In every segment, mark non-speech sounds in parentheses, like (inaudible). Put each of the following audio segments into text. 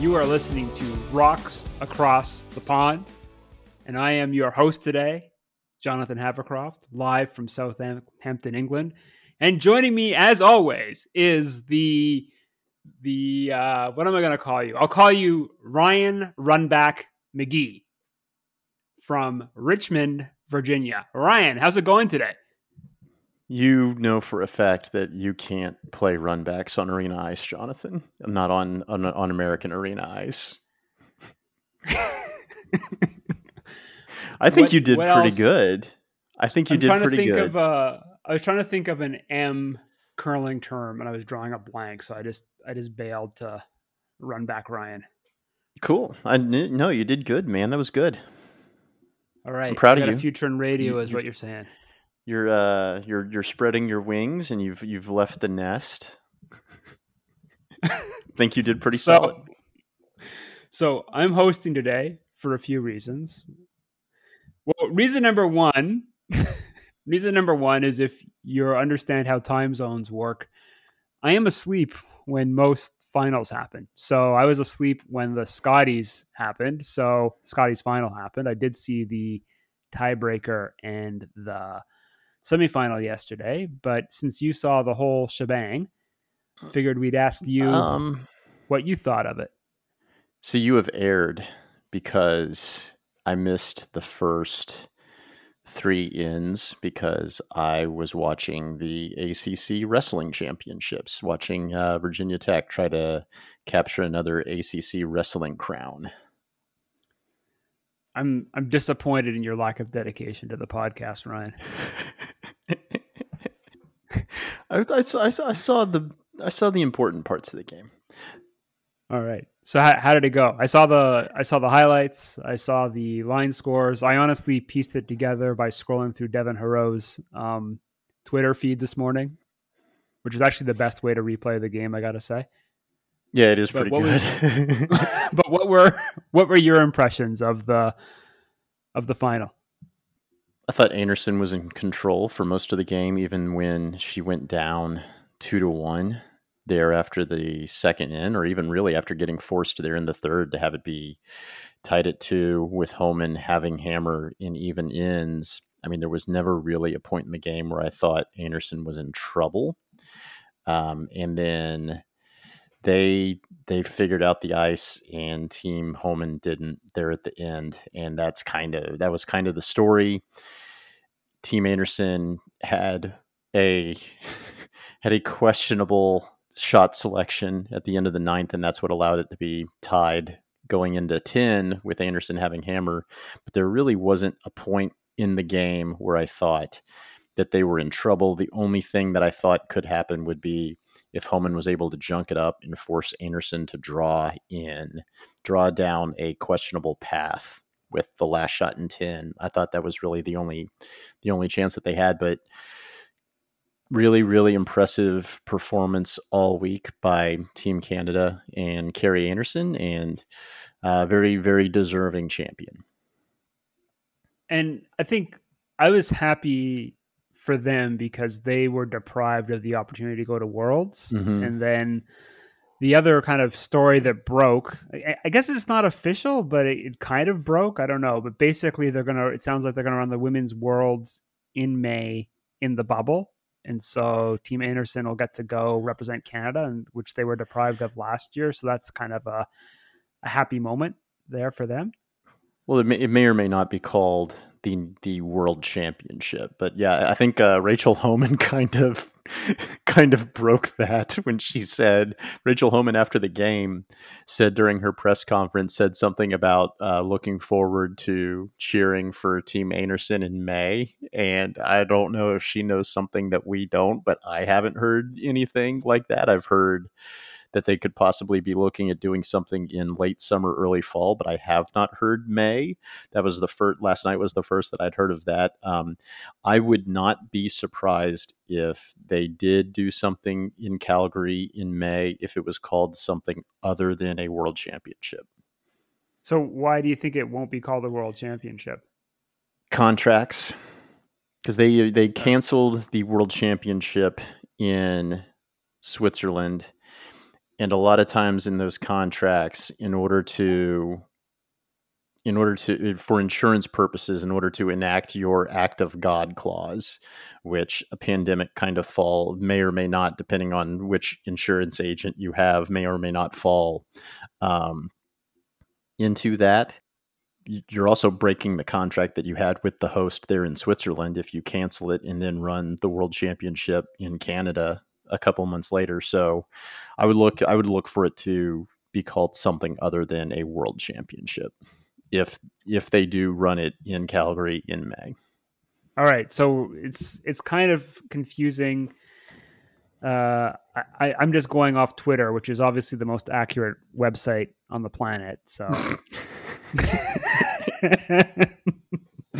You are listening to Rocks Across the Pond, and I am your host today, Jonathan Havercroft, live from Southampton, England. And joining me, as always, is the the uh, what am I going to call you? I'll call you Ryan Runback McGee from Richmond, Virginia. Ryan, how's it going today? You know for a fact that you can't play runbacks on arena ice, Jonathan. Not on on, on American arena ice. I think What- you did pretty else? good. I think you I'm did trying to pretty think good. of uh, I was trying to think of an M curling term, and I was drawing a blank, so I just I just bailed to run back Ryan. cool. I no, you did good, man. That was good. All right, proud I of you. A future in radio You- is what you're saying. You're uh you're you're spreading your wings and you've you've left the nest. (laughs) think you did pretty so, solid. So I'm hosting today for a few reasons. Well, reason number one, (laughs) reason number one is if you understand how time zones work, I am asleep when most finals happen. So I was asleep when the Scotties happened. So Scotties final happened. I did see the tiebreaker and the semifinal yesterday, but since you saw the whole shebang, figured we'd ask you Um what you thought of it. So you have aired because I missed the first three ins because I was watching the ACC wrestling championships, watching uh, Virginia Tech try to capture another ACC wrestling crown. I'm I'm disappointed in your lack of dedication to the podcast, Ryan. (laughs) I, I, saw, I, saw, I saw the I saw the important parts of the game. All right. So how, how did it go? I saw the I saw the highlights. I saw the line scores. I honestly pieced it together by scrolling through Devin Heroux's um, Twitter feed this morning, which is actually the best way to replay the game. I got to say. Yeah, it is But pretty what was- good. (laughs) (laughs) (laughs) but what were what were your impressions of the of the final? I thought Einarson was in control for most of the game, even when she went down two to one there after the second in, or even really after getting forced there in the third to have it be tied at two with Homan having Hammer in even ends. I mean, there was never really a point in the game where I thought Einarson was in trouble. Um, and then they they figured out the ice and team Homan didn't there at the end and that's kind of that was kind of the story. Team Einarson had a (laughs) had a questionable shot selection at the end of the ninth and that's what allowed it to be tied going into 10 with Einarson having hammer but there really wasn't a point in the game where I thought that they were in trouble. The only thing that I thought could happen would be if Homan was able to junk it up and force Einarson to draw in, draw down a questionable path with the last shot in 10. I thought that was really the only the only chance that they had, but really really impressive performance all week by Team Canada and Kerri Einarson and very very deserving champion. And I think I was happy for them because they were deprived of the opportunity to go to Worlds. Mhm. And then the other kind of story that broke, I, I guess it's not official, but it, it kind of broke. I don't know. But basically, they're going to, it sounds like they're going to run the Women's Worlds in May in the bubble. And so Team Einarson will get to go represent Canada, and which they were deprived of last year. So that's kind of a, a happy moment there for them. Well, it may, it may or may not be called the the World Championship, but yeah, I think uh, Rachel Homan (laughs) kind of kind of broke that when she said Rachel Homan after the game said during her press conference said something about uh, looking forward to cheering for Team Einarson in May, and I don't know if she knows something that we don't, but I haven't heard anything like that. I've heard that they could possibly be looking at doing something in late summer, early fall, but I have not heard May. That was the first, last night was the first that I'd heard of that. Um, I would not be surprised if they did do something in Calgary in May if it was called something other than a world championship. So, why do you think it won't be called a world championship? Contracts because they they canceled the world championship in Switzerland, and a lot of times in those contracts, in order to in order to for insurance purposes in order to enact your act of god clause which a pandemic kind of fall may or may not depending on which insurance agent you have may or may not fall um, into that. You're also breaking the contract that you had with the host there in Switzerland if you cancel it and then run the world championship in Canada a couple months later. So I would look I would look for it to be called something other than a world championship if if they do run it in Calgary in May. All right, so it's it's kind of confusing. Uh, I, I'm just going off Twitter, which is obviously the most accurate website on the planet. So (laughs)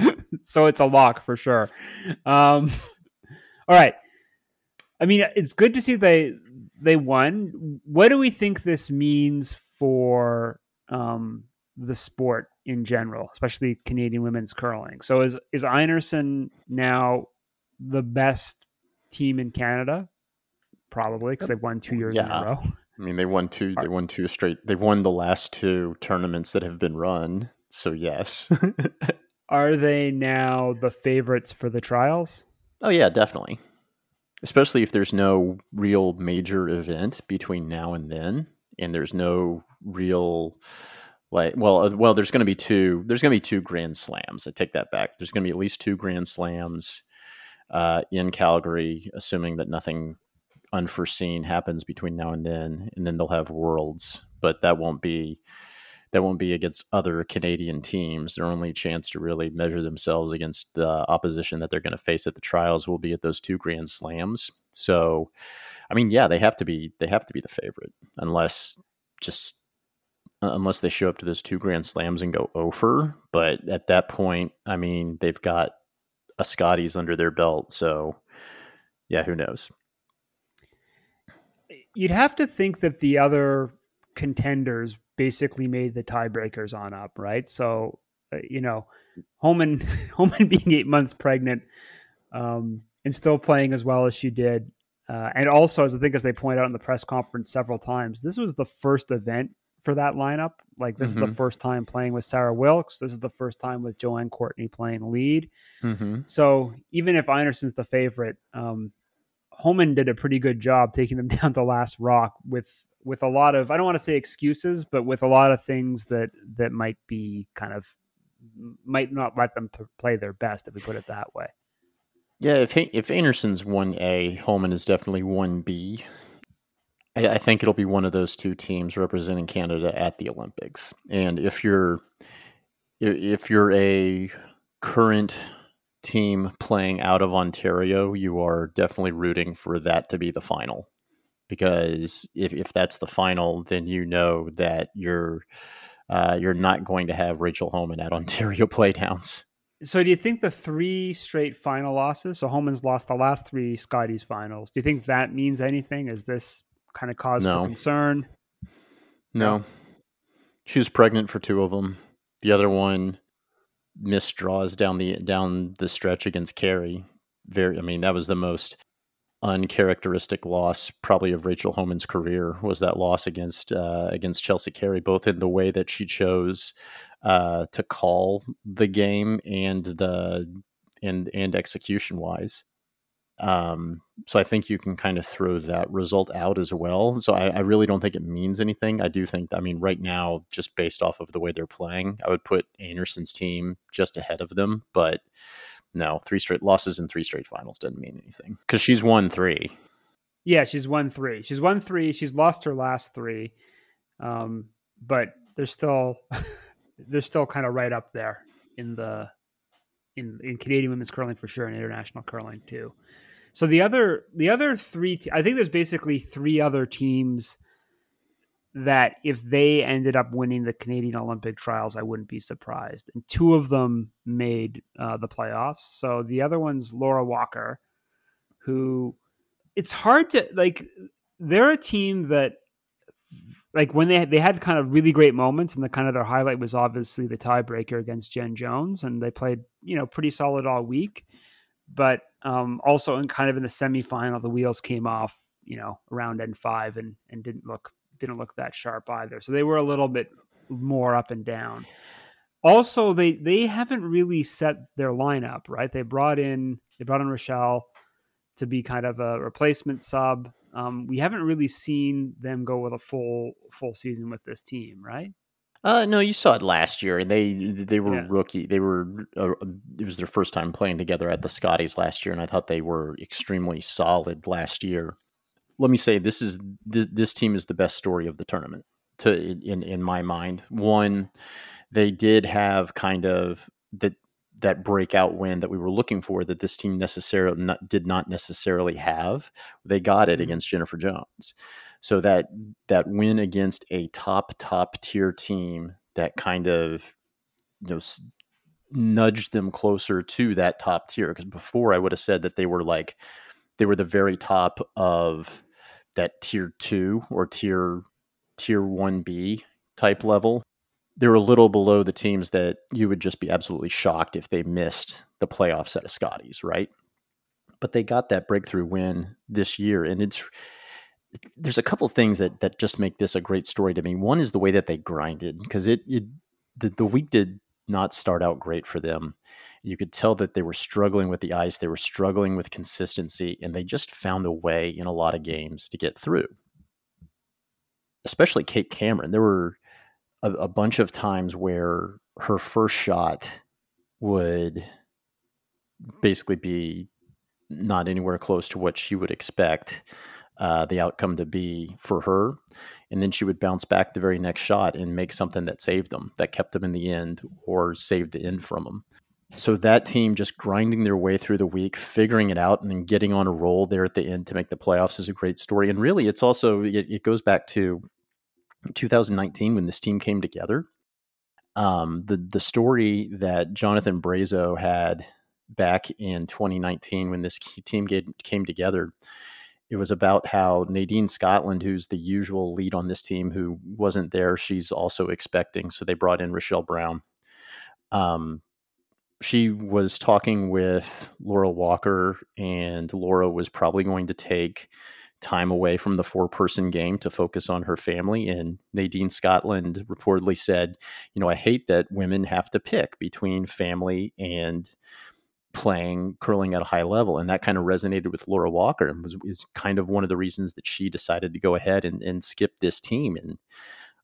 (laughs) so it's a lock for sure. Um, all right. I mean, it's good to see they they won. What do we think this means for um, the sport in general, especially Canadian women's curling? So is is Einarson now the best team in Canada? Probably because they've won two years yeah. in a row. (laughs) I mean, they won two. They won two straight. They've won the last two tournaments that have been run. So yes. (laughs) Are they now the favorites for the trials? Oh yeah, definitely. Especially if there's no real major event between now and then, and there's no real like well uh, well there's going to be two there's going to be two grand slams. I take that back. There's going to be at least two grand slams uh, in calgary assuming that nothing unforeseen happens between now and then, and then they'll have worlds, but that won't be that won't be against other Canadian teams. Their only chance to really measure themselves against the opposition that they're going to face at the trials will be at those two Grand Slams. So, I mean, yeah, they have to be they have to be the favorite, unless just unless they show up to those two Grand Slams and go over. But at that point, I mean, they've got a Scotties under their belt, so yeah, who knows? you'd have to think that the other contenders basically made the tiebreakers on up, right? So, uh, you know, Homan (laughs) Homan being eight months pregnant um, and still playing as well as she did, uh, and also as I think as they point out in the press conference several times, this was the first event for that lineup. Like this mm-hmm. is the mm-hmm. first time playing with Sarah Wilkes. This is the first time with Joanne Courtney playing lead. Mm-hmm. So even if Einarson's the favorite, um, Homan did a pretty good job taking them (laughs) down to last rock with with a lot of I don't want to say excuses, but with a lot of things that that might be kind of might not let them play their best if we put it that way. Yeah, if if Einarson's one A, Homan is definitely one B. I, I think it'll be one of those two teams representing Canada at the Olympics. And if you're if you're a current team playing out of Ontario, you are definitely rooting for that to be the final. Because if, if that's the final, then you know that you're uh, you're not going to have Rachel Homan at (laughs) Ontario Playdowns. So, do you think the three straight final losses? So, Homan's lost the last three Scotties finals. Do you think that means anything? Is this kind of cause no. for concern? No. She was pregnant for two of them. The other one missed draws down the down the stretch against Carey. Very, I mean, that was the most uncharacteristic loss probably of Rachel Homan's career was that loss against uh, against Chelsea Carey, both in the way that she chose uh, to call the game and the and and execution wise. Um, so I think you can kind of throw that result out as well. So I, I, really don't think it means anything. I do think, I mean, right now, just based off of the way they're playing, I would put Einarson's team just ahead of them. But no, three straight losses in three straight finals doesn't mean anything because she's won three. Yeah, she's won three. She's won three. She's lost her last three, um, but they're still (laughs) they're still kind of right up there in the in in Canadian women's curling for sure, and international curling too. So the other the other three, te- I think there's basically three other teams that if they ended up winning the Canadian Olympic trials, I wouldn't be surprised. And two of them made uh, the playoffs. So the other one's Laura Walker, who it's hard to like. They're a team that, like, when they they had kind of really great moments, and the kind of their highlight was obviously the tiebreaker against Jen Jones, and they played you know pretty solid all week. But um, also in kind of in the semifinal, the wheels came off, you know, around N five and and didn't look didn't look that sharp either. So they were a little bit more up and down. Also, they they haven't really set their lineup right. They brought in they brought in Rochelle to be kind of a replacement sub. Um, we haven't really seen them go with a full full season with this team, right? Uh, no, you saw it last year, and they they were yeah. rookie. They were uh, it was their first time playing together at the Scotties last year, and I thought they were extremely solid last year let me say this is th- this team is the best story of the tournament to in in my mind. One, they did have kind of that that breakout win that we were looking for that this team necessarily not, did not necessarily have. They got it mm-hmm. against Jennifer Jones. So that that win against a top top tier team that kind of you know nudged them closer to that top tier because before I would have said that they were like they were the very top of that tier two or tier tier one B type level. They're a little below the teams that you would just be absolutely shocked if they missed the playoffs at a Scotties, right? But they got that breakthrough win this year, and it's there's a couple things that that just make this a great story to me. One is the way that they grinded because it, it the, the week did not start out great for them. You could tell that they were struggling with the ice, they were struggling with consistency, and they just found a way in a lot of games to get through. Especially Kate Cameron. There were a, a bunch of times where her first shot would basically be not anywhere close to what she would expect uh, the outcome to be for her. And then she would bounce back the very next shot and make something that saved them, that kept them in the end or saved the end from them. So that team just grinding their way through the week, figuring it out, and then getting on a roll there at the end to make the playoffs is a great story. And really, it's also it, it goes back to 2019 when this team came together. Um, the the story that Jonathan Brazeau had back in 2019 when this team came together it was about how Nadine Scotland, who's the usual lead on this team, who wasn't there, she's also expecting. So they brought in Rochelle Brown. Um, she was talking with Laura Walker, and Laura was probably going to take time away from the four person game to focus on her family. And Nadine Scotland reportedly said, You know, I hate that women have to pick between family and playing curling at a high level. And that kind of resonated with Laura Walker and was, kind of one of the reasons that she decided to go ahead and, and skip this team. And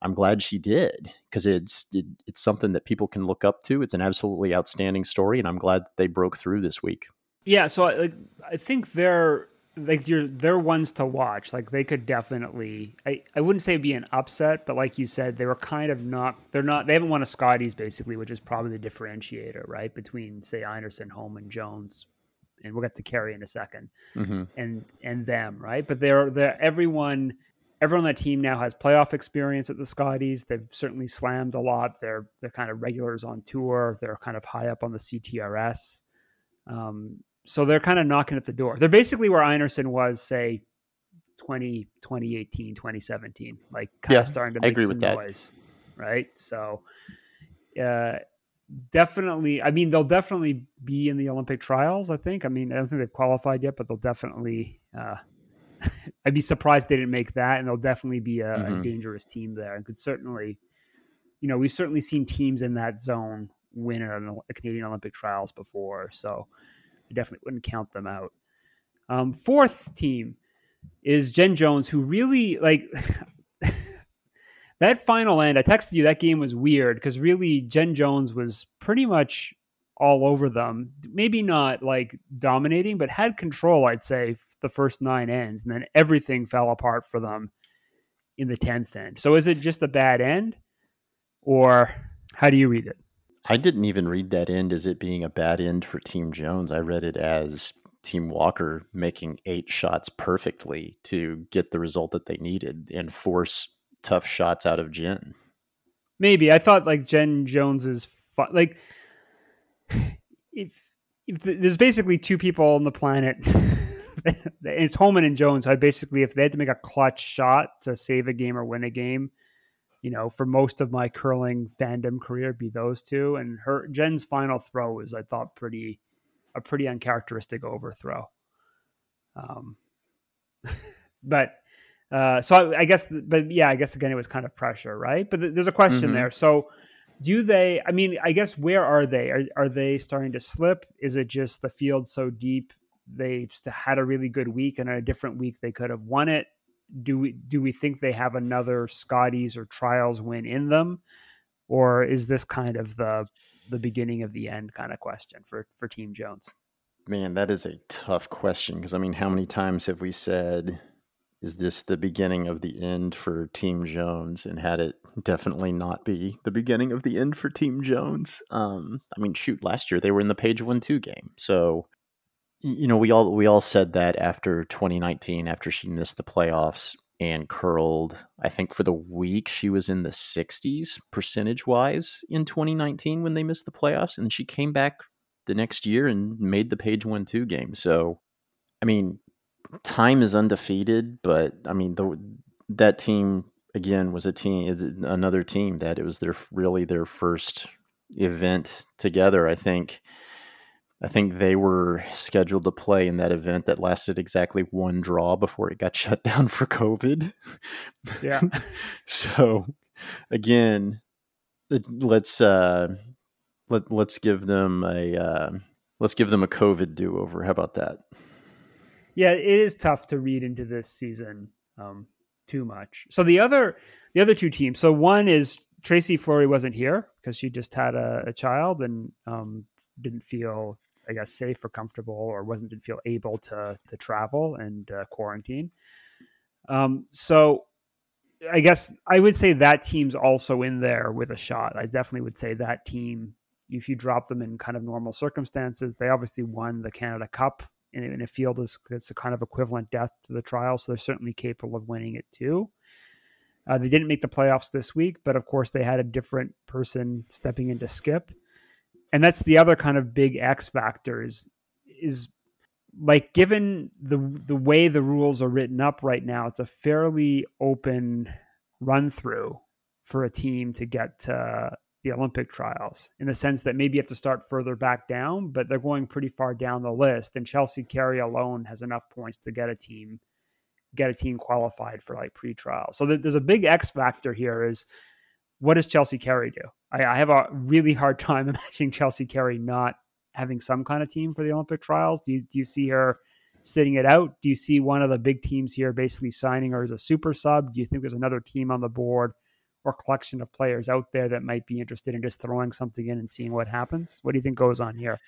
I'm glad she did because it's it, it's something that people can look up to. It's an absolutely outstanding story, and I'm glad that they broke through this week. Yeah, so I, I think they're like you're they're ones to watch. Like they could definitely I, I wouldn't say be an upset, but like you said, they were kind of not they're not they haven't won a Scotties basically, which is probably the differentiator, right? Between say Einarson, Home and Jones. And we'll get to Kerri in a 2nd mm-hmm. and and them, right? But they're they're everyone everyone on that team now has playoff experience at the Scotties. They've certainly slammed a lot. They're they're kind of regulars on tour. They're kind of high up on the CTRS. Um, so they're kind of knocking at the door. They're basically where Einarson was, say, 20, 2018, 2017, like kind yeah, of starting to make some noise, that. right? So, uh, definitely, I mean, they'll definitely be in the Olympic trials. I think. I mean, I don't think they've qualified yet, but they'll definitely. Uh, (laughs) I'd be surprised they didn't make that, and they'll definitely be a, mm-hmm. a dangerous team there, and could certainly, you know, we've certainly seen teams in that zone win at a Canadian Olympic trials before, so I definitely wouldn't count them out. Um, fourth team is Jen Jones, who really like (laughs) that final end. I texted you that game was weird because really Jen Jones was pretty much all over them. Maybe not like dominating, but had control. I'd say the first nine ends, and then everything fell apart for them in the tenth end. So is it just a bad end, or how do you read it? I didn't even read that end as it being a bad end for Team Jones. I read it as Team Walker making eight shots perfectly to get the result that they needed and force tough shots out of Jen. Maybe I thought like Jen Jones is fun. like if if there's basically two people on the planet. (laughs) it's Homan and Jones. I basically, if they had to make a clutch shot to save a game or win a game, you know, for most of my curling fandom career, be those two. And her Jen's final throw was, I thought, pretty a pretty uncharacteristic overthrow. Um, (laughs) but uh, so I, I, guess, but yeah, I guess again it was kind of pressure, right? But th- there's a question mm-hmm. there. So do they? I mean, I guess where are they? Are are they starting to slip? Is it just the field so deep they had a really good week and a different week they could have won it? Do we do we think they have another Scotties or trials win in them, or is this kind of the the beginning of the end kind of question for for Team Jones? Man, that is a tough question because I mean, how many times have we said, "Is this the beginning of the end for Team Jones?" And had it definitely not be the beginning of the end for Team Jones. Um, I mean, shoot, last year they were in the Page One Two game, so you know we all we all said that after 2019, after she missed the playoffs, and curled. I think for the week she was in the 60s percentage wise in 2019 when they missed the playoffs, and she came back the next year and made the page one two game. So, I mean, time is undefeated, but I mean the that team again was a team another team that it was their really their first event together. I think I think they were scheduled to play in that event that lasted exactly one draw before it got (laughs) shut down for COVID. Yeah. (laughs) so again, let's uh let let's give them a uh let's give them a COVID do over. How about that? Yeah, it is tough to read into this season um too much. So the other the other two teams. So one is Tracy Fleury wasn't here because she just had a, a child and um, didn't feel I guess safe or comfortable or wasn't didn't feel able to to travel and uh, quarantine. Um, so I guess I would say that team's also in there with a shot. I definitely would say that team, if you drop them in kind of normal circumstances, they obviously won the Canada Cup in, in a field that's a kind of equivalent depth to the trial, so they're certainly capable of winning it too. Uh, they didn't make the playoffs this week, but of course they had a different person stepping in to skip and that's the other kind of big X factor is is like given the the way the rules are written up right now, it's a fairly open run through for a team to get to the Olympic trials in the sense that maybe you have to start further back down, but they're going pretty far down the list. And Chelsea Carey alone has enough points to get a team get a team qualified for like pre-trial. So there's a big X factor here is what does Chelsea Carey do? I, I, have a really hard time (laughs) imagining Chelsea Carey not having some kind of team for the Olympic trials. Do you, do you see her sitting it out? Do you see one of the big teams here basically signing her as a super sub? Do you think there's another team on the board or collection of players out there that might be interested in just throwing something in and seeing what happens? What do you think goes on here?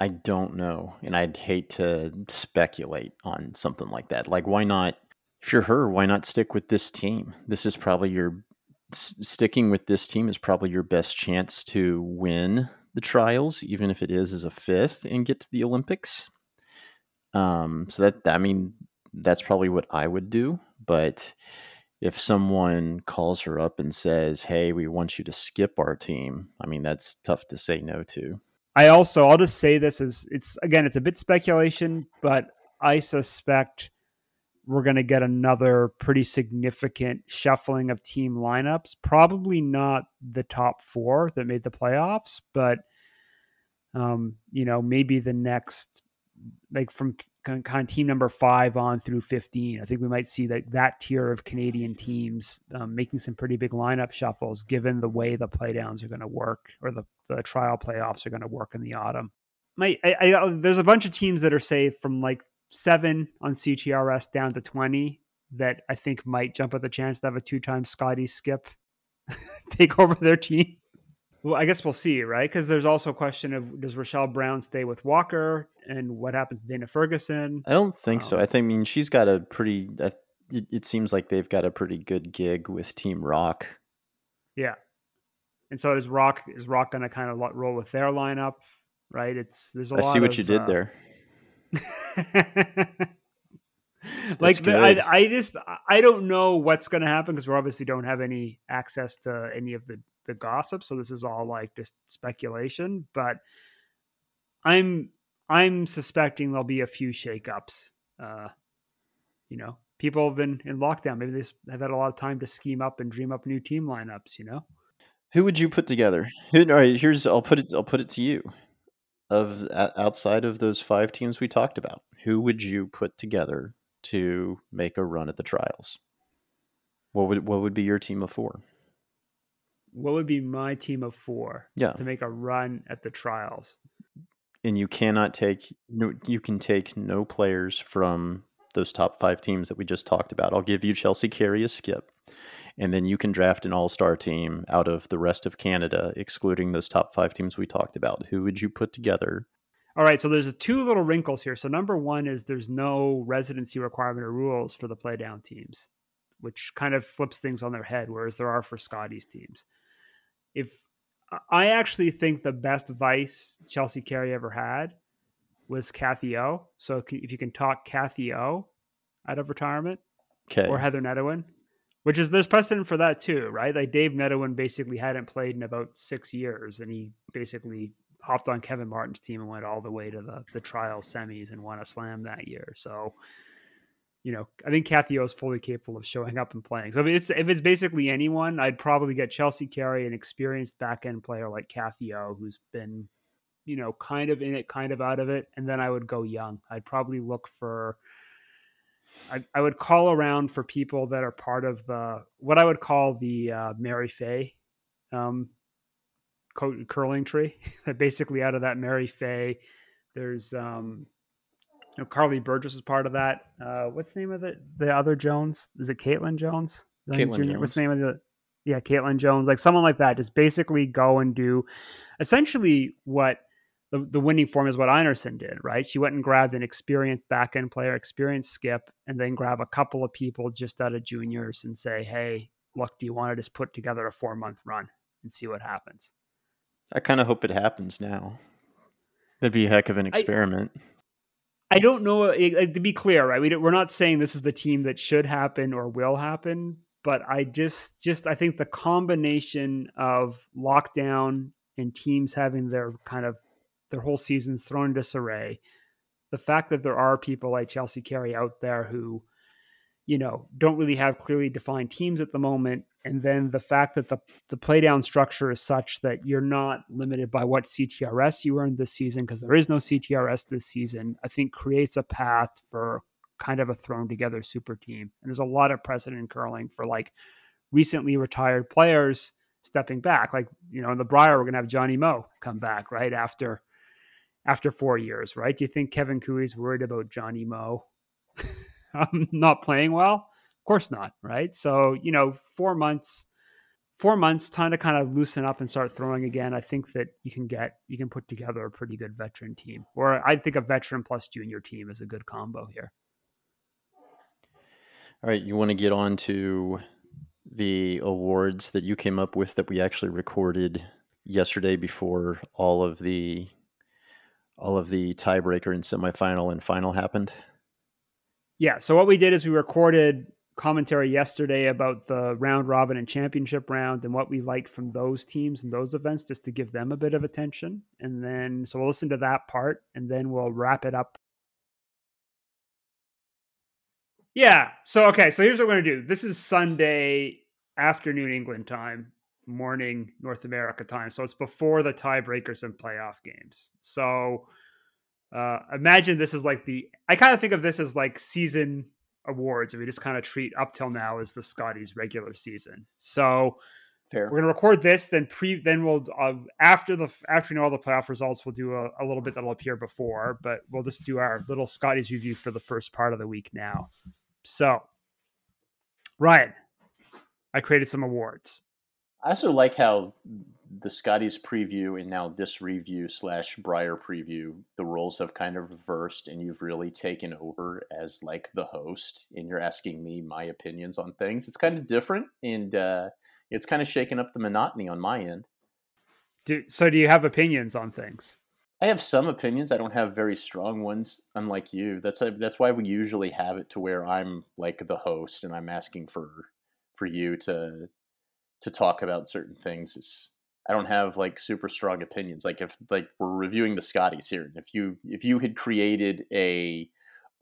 I don't know. And I'd hate to speculate on something like that. Like, why not? If you're her, why not stick with this team? This is probably your sticking with this team is probably your best chance to win the trials, even if it is as a fifth, and get to the Olympics. Um, so that I mean, that's probably what I would do. But if someone calls her up and says, "Hey, we want you to skip our team," I mean, that's tough to say no to. I also, I'll just say this is it's again, it's a bit speculation, but I suspect we're going to get another pretty significant shuffling of team lineups. Probably not the top four that made the playoffs, but um, you know, maybe the next, like from kind of team number five on through 15. I think we might see that that tier of Canadian teams um, making some pretty big lineup shuffles, given the way the playdowns are going to work or the, the trial playoffs are going to work in the autumn. My, I, I, there's a bunch of teams that are say from like seven on CTRS down to 20 that I think might jump at the chance to have a two time Scotty skip (laughs) take over their team. Well, I guess we'll see, right? Because there's also a question of does Rochelle Brown stay with Walker and what happens to Dana Ferguson? I don't think um, so. I think, I mean, she's got a pretty, it, it seems like they've got a pretty good gig with Team Rock. Yeah. And so is Rock, is Rock going to kind of roll with their lineup, right? It's, there's a I lot I see what of, you did uh, there. (laughs) like the, I, I just I don't know what's going to happen because we obviously don't have any access to any of the the gossip, so this is all like just speculation. But I'm I'm suspecting there'll be a few shakeups. Uh, you know, people have been in lockdown. Maybe they have had a lot of time to scheme up and dream up new team lineups. You know, who would you put together? All right, here's I'll put it I'll put it to you. Of outside of those five teams we talked about, who would you put together to make a run at the trials? What would what would be your team of four? What would be my team of four? Yeah. To make a run at the trials. And you cannot take no you can take no players from those top five teams that we just talked about. I'll give you Chelsea Carey a skip. And then you can draft an all star team out of the rest of Canada, excluding those top five teams we talked about. Who would you put together all right, so there's two little wrinkles here. So number one is there's no residency requirement or rules for the playdown teams, which kind of flips things on their head, whereas there are for Scotty's teams. If I actually think the best vice Chelsea Carey ever had was Cathy O. So if you can talk Cathy O out of retirement, okay, or Heather Nedohin, which is there's precedent for that too, right? Like Dave Nedohin basically hadn't played in about six years, and he basically hopped on Kevin Martin's team and went all the way to the the trial semis and won a slam that year. So, you know, I think Cathy O is fully capable of showing up and playing. So if it's if it's basically anyone, I'd probably get Chelsea Carey, an experienced back end player like Cathy O, who's been, you know, kind of in it, kind of out of it, and then I would go young. I'd probably look for. I, I would call around for people that are part of the what I would call the uh, Mary Fay um, curling tree. (laughs) Basically, out of that, Mary Fay. There's um, you know, Karlee Burgess is part of that. Uh, what's the name of the the other Jones? Is it Kaitlyn Jones? Kaitlyn Jones. What's the name of the? Yeah, Kaitlyn Jones. Like someone like that. Just basically go and do, essentially what the, the winning form is what Einarson did, right? She went and grabbed an experienced back end player, experienced skip, and then grab a couple of people just out of juniors and say, hey, look, do you want to just put together a four month run and see what happens? I kind of hope it happens now. That'd be a heck of an experiment. I, I don't know. Eh, eh, to be clear, right? We we're not saying this is the team that should happen or will happen, but I just, just I think the combination of lockdown and teams having their kind of their whole seasons thrown into disarray, the fact that there are people like Chelsea Carey out there who, you know, don't really have clearly defined teams at the moment and then the fact that the the playdown structure is such that you're not limited by what CTRS you earned this season because there is no CTRS this season, I think creates a path for kind of a thrown together super team. And there's a lot of precedent in curling for like recently retired players stepping back. Like, you know, in the Brier, we're gonna have Johnny Mo come back, right? After after four years, right? Do you think Kevin Koe's worried about Johnny Mo (laughs) um, not playing well? Of course not, right? So, you know, four months, four months, time to kind of loosen up and start throwing again. I think that you can get, you can put together a pretty good veteran team. Or I think a veteran plus junior team is a good combo here. All right, you want to get on to the awards that you came up with that we actually recorded yesterday before all of the all of the tiebreaker and semifinal and final happened. Yeah. So what we did is we recorded commentary yesterday about the round robin and championship round and what we liked from those teams and those events just to give them a bit of attention. And then, so we'll listen to that part and then we'll wrap it up. Yeah. So, okay. So here's what we're going to do this is Sunday afternoon England time, morning North America time. So it's before the tiebreakers and playoff games. So, uh, imagine this is like the I kind of think of this as like season awards, and we just kind of treat up till now as the Scotties regular season. So Fair. we're gonna record this, then pre, then we'll uh, after the after we know all the playoff results, we'll do a, a, little bit that'll appear before, but we'll just do our little Scotties review for the first part of the week now. So, Ryan, I created some awards. I also like how the Scotties preview and now this review slash Brier preview, the roles have kind of reversed, and you've really taken over as like the host, and you're asking me my opinions on things. It's kind of different, and uh, it's kind of shaken up the monotony on my end. Do, so, do you have opinions on things? I have some opinions. I don't have very strong ones, unlike you. That's a, that's why we usually have it to where I'm like the host and I'm asking for for you to to talk about certain things. It's, I don't have like super strong opinions. Like if like we're reviewing the Scotties here, if you if you had created a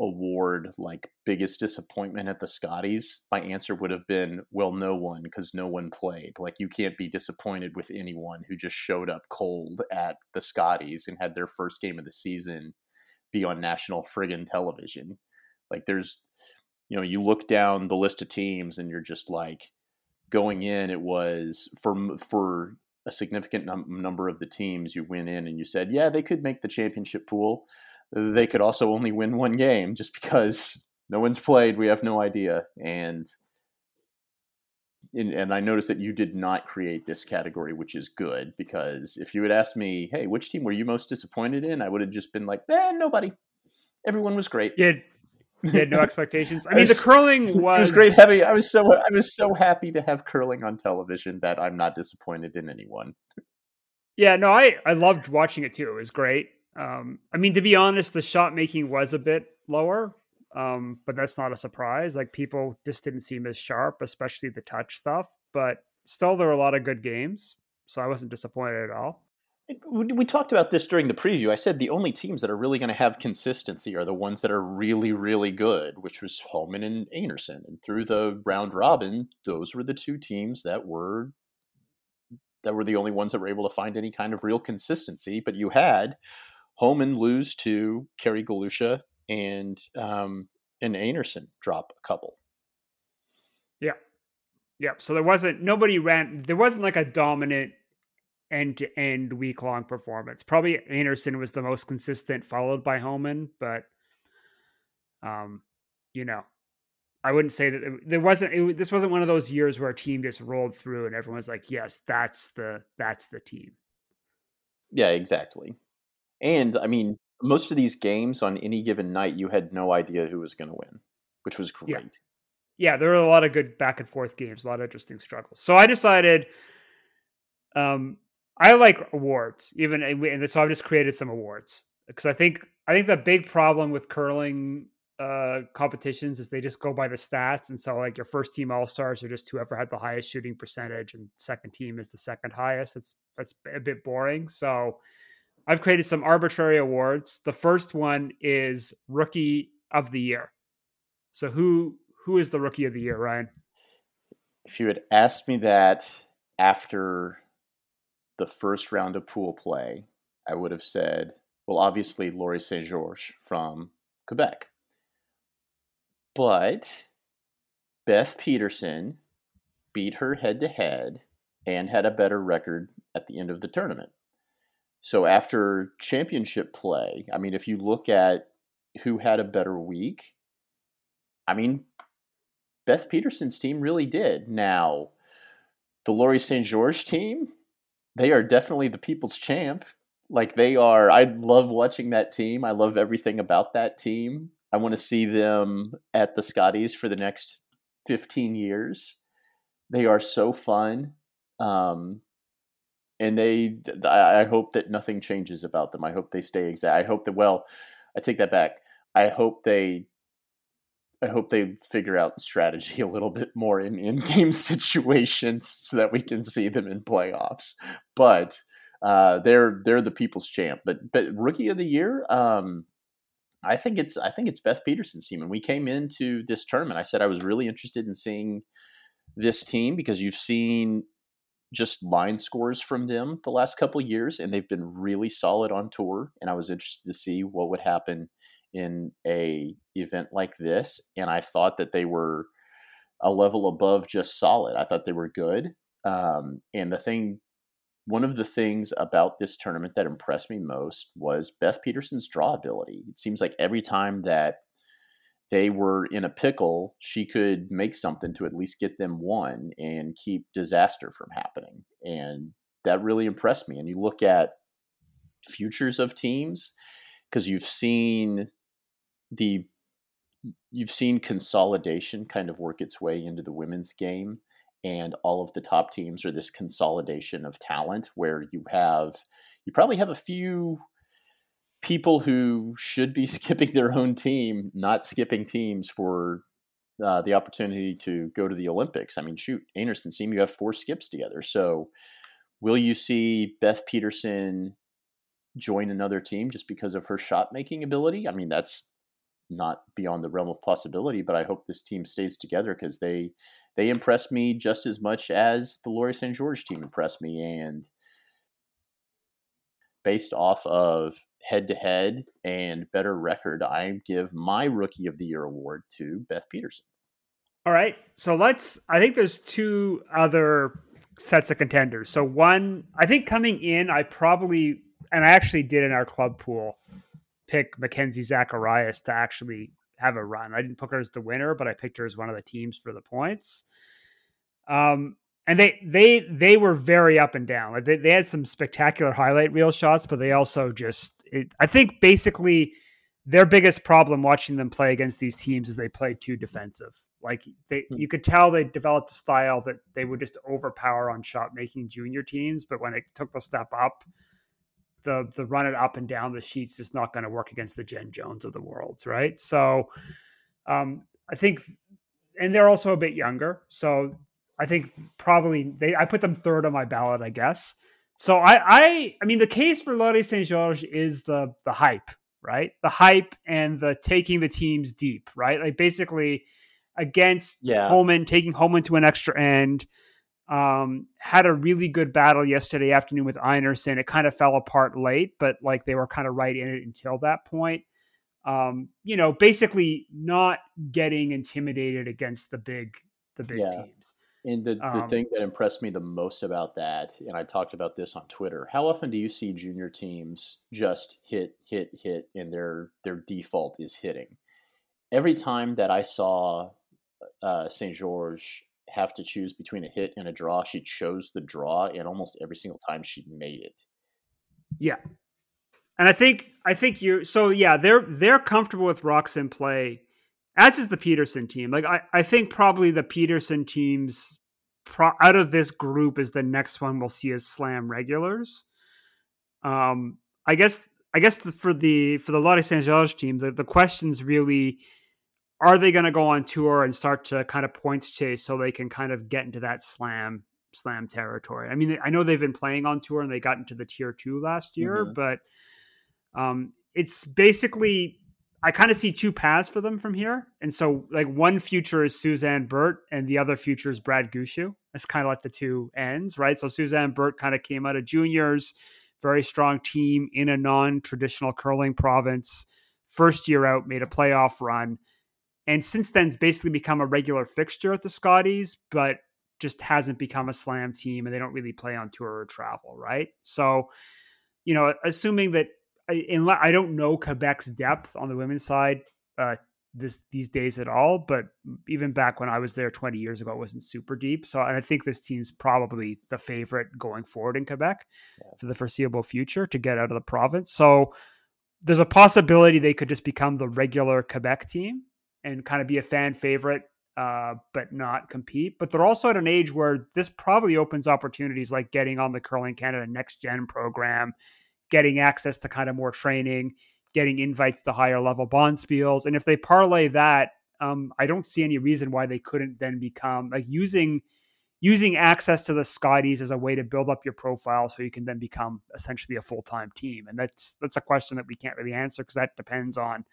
award like biggest disappointment at the Scotties, my answer would have been well, no one because no one played. Like you can't be disappointed with anyone who just showed up cold at the Scotties and had their first game of the season be on national friggin' television. Like there's, you know, you look down the list of teams and you're just like going in. It was for for a significant num- number of the teams you went in and you said, yeah, they could make the championship pool they could also only win one game just because (laughs) no one's played. We have no idea. And and I noticed that you did not create this category, which is good because if you had asked me, "Hey, which team were you most disappointed in?" I would have just been like, "Eh, nobody. Everyone was great." Yeah, you had no (laughs) expectations. I mean, was, the curling (laughs) was, was great. Heavy. I was so I was so happy to have curling on television that I'm not disappointed in anyone. Yeah, no, I I loved watching it too. It was great. Um, I mean, to be honest, the shot making was a bit lower, um, but that's not a surprise. Like people just didn't seem as sharp, especially the touch stuff. But still, there were a lot of good games, so I wasn't disappointed at all. We talked about this during the preview. I said the only teams that are really going to have consistency are the ones that are really, really good, which was Homan and Einarson. And through the round robin, those were the two teams that were that were the only ones that were able to find any kind of real consistency. But you had Homan lose to Kerry Galusha and um, and Einarson drop a couple. Yeah, yeah. So there wasn't nobody ran. There wasn't like a dominant end to end week long performance. Probably Einarson was the most consistent, followed by Homan. But um, you know, I wouldn't say that it, there wasn't. It, this wasn't one of those years where a team just rolled through and everyone was like, "Yes, that's the that's the team." Yeah, exactly. And I mean, most of these games on any given night, you had no idea who was going to win, which was great. Yeah. yeah, there were a lot of good back and forth games, a lot of interesting struggles. So I decided, um, I like awards, even and so I've just created some awards because I think I think the big problem with curling uh, competitions is they just go by the stats, and so like your first team all stars are just whoever had the highest shooting percentage, and second team is the second highest. That's that's a bit boring. So I've created some arbitrary awards. The first one is Rookie of the Year. So who who is the Rookie of the Year, Ryan? If you had asked me that after the first round of pool play, I would have said, well, obviously Laurie St. Georges from Quebec. But Beth Peterson beat her head to head and had a better record at the end of the tournament. So after championship play, I mean, if you look at who had a better week, I mean, Beth Peterson's team really did. Now, the Laurie St. Georges team, they are definitely the people's champ. Like they are, I love watching that team. I love everything about that team. I want to see them at the Scotties for the next 15 years. They are so fun. Um, and they i hope that nothing changes about them i hope they stay exact i hope that well i take that back i hope they i hope they figure out strategy a little bit more in in-game (laughs) situations so that we can see them in playoffs but uh, they're they're the people's champ but but rookie of the year um, I think it's I think it's Beth Peterson's team. And we came into this tournament. I said I was really interested in seeing this team because you've seen just line scores from them the last couple years, and they've been really solid on tour. And I was interested to see what would happen in a event like this. And I thought that they were a level above just solid. I thought they were good. Um, and the thing, one of the things about this tournament that impressed me most was Beth Peterson's draw ability. It seems like every time that they were in a pickle, she could make something to at least get them one and keep disaster from happening. And that really impressed me. And you look at futures of teams because you've seen the you've seen consolidation kind of work its way into the women's game and all of the top teams are this consolidation of talent where you have you probably have a few people who should be (laughs) skipping their own team not skipping teams for uh, the opportunity to go to the Olympics. I mean, shoot, Einarson team, you have four skips together. So, will you see Beth Peterson join another team just because of her shot making ability? I mean, that's not beyond the realm of possibility. But I hope this team stays together because they they impressed me just as much as the Laurie St. Georges team impressed me, and based off of head to head and better record, I give my Rookie of the Year award to Beth Peterson. All right. So let's, I think there's two other sets of contenders. So one, I think coming in, I probably, and I actually did in our club pool, pick Mackenzie Zacharias to actually have a run. I didn't pick her as the winner, but I picked her as one of the teams for the points. Um, and they they they were very up and down. Like they, they had some spectacular highlight reel shots, but they also just it, I think basically their biggest problem watching them play against these teams is they play too defensive. Like they hmm. you could tell they developed a style that they would just overpower on shot making junior teams, but when it took the step up, the the run it up and down the sheets is not going to work against the Jen Jones of the worlds, right? So um I think and they're also a bit younger. So I think probably they I put them third on my ballot, I guess. So I I I mean the case for Laurie Saint Georges is the the hype, right? The hype and the taking the teams deep, right? Like basically against yeah. Homan, taking Homan to an extra end. Um, had a really good battle yesterday afternoon with Einarson. It kind of fell apart late, but like they were kind of right in it until that point. Um, you know, basically not getting intimidated against the big the big yeah. teams. And the, the um, thing that impressed me the most about that, and I talked about this on Twitter, how often do you see junior teams just hit, hit, hit, and their their default is hitting? Every time that I saw uh, St. Georges have to choose between a hit and a draw, she chose the draw, and almost every single time she made it. Yeah, and I think I think you so yeah they're they're comfortable with rocks in play as is the Peterson team. Like I, I think probably the Peterson teams pro- out of this group is the next one we'll see as slam regulars. Um, I guess I guess the, for the for the Laurie Saint Georges team, the, the questions really are they going to go on tour and start to kind of points chase so they can kind of get into that slam slam territory. I mean, I know they've been playing on tour and they got into the tier two last year, mm-hmm. but um, it's basically I kind of see two paths for them from here. And so, like, one future is Suzanne Birt, and the other future is Brad Gushue. That's kind of like the two ends, right? So, Suzanne Birt kind of came out of juniors, very strong team in a non traditional curling province. First year out, made a playoff run. And since then, it's basically become a regular fixture at the Scotties, but just hasn't become a slam team and they don't really play on tour or travel, right? So, you know, assuming that I, I don't know Quebec's depth on the women's side uh, this these days at all, but even back when I was there 20 years ago, it wasn't super deep. So and I think this team's probably the favorite going forward in Quebec yeah. for the foreseeable future to get out of the province. So there's a possibility they could just become the regular Quebec team and kind of be a fan favorite, uh, but not compete. But they're also at an age where this probably opens opportunities like getting on the Curling Canada Next Gen program getting access to kind of more training, getting invites to higher level bonspiels. And if they parlay that, um, I don't see any reason why they couldn't then become like using using access to the Scotties as a way to build up your profile so you can then become essentially a full-time team. And that's that's a question that we can't really answer because that depends on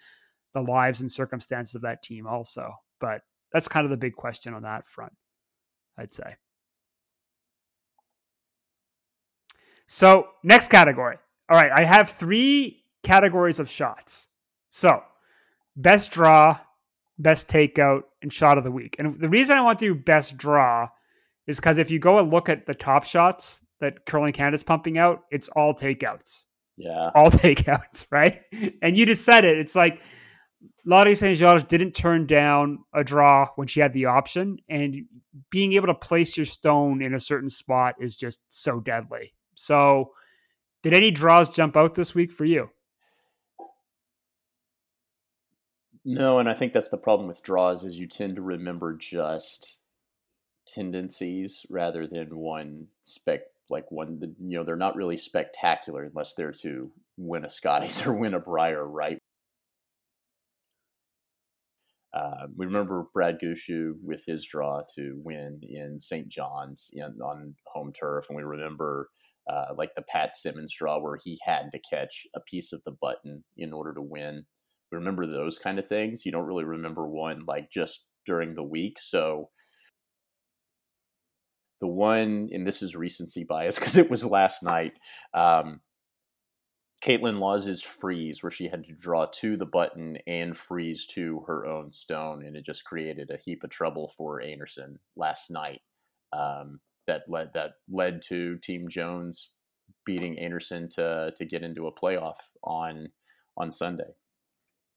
the lives and circumstances of that team also. But that's kind of the big question on that front, I'd say. So, next category all right, I have three categories of shots. So, best draw, best takeout, and shot of the week. And the reason I want to do best draw is because if you go and look at the top shots that Curling Canada's pumping out, it's all takeouts. Yeah. It's all (laughs) takeouts, right? And you just said it. It's like Laurie St. Georges didn't turn down a draw when she had the option. And being able to place your stone in a certain spot is just so deadly. So did any draws jump out this week for you? No, and I think that's the problem with draws is you tend to remember just tendencies rather than one spec like one, you know, they're not really spectacular unless they're to win a Scotties (laughs) or win a Brier, right? Uh, we remember Brad Gushue with his draw to win in St. John's in, on home turf, and we remember uh, like the Pat Simmons draw where he had to catch a piece of the button in order to win. We remember those kind of things. You don't really remember one like just during the week. So the one, and this is recency bias (laughs) because it was last night. Um, Kaitlyn Lawes's freeze, where she had to draw to the button and freeze to her own stone, and it just created a heap of trouble for Einarson last night. Um, that led that led to Team Jones beating Einarson to to get into a playoff on on Sunday.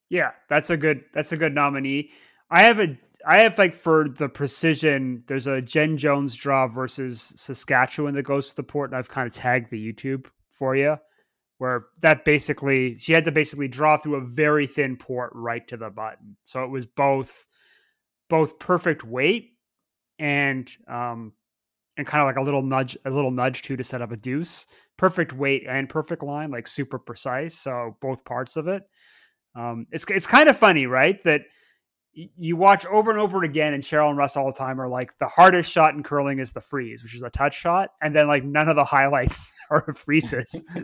Yeah, that's a good that's a good nominee. I have a I have like for the precision, there's a Jen Jones draw versus Saskatchewan that goes to the port, and I've kind of tagged the YouTube for you where that basically she had to basically draw through a very thin port right to the button. So it was both both perfect weight and um and kind of like a little nudge a little nudge too to set up a deuce. Perfect weight and perfect line, like super precise. So both parts of it. Um it's it's kind of funny, right? That you watch over and over again, and Cheryl and Russ all the time are like the hardest shot in curling is the freeze, which is a touch shot, and then like none of the highlights (laughs) are freezes. (laughs)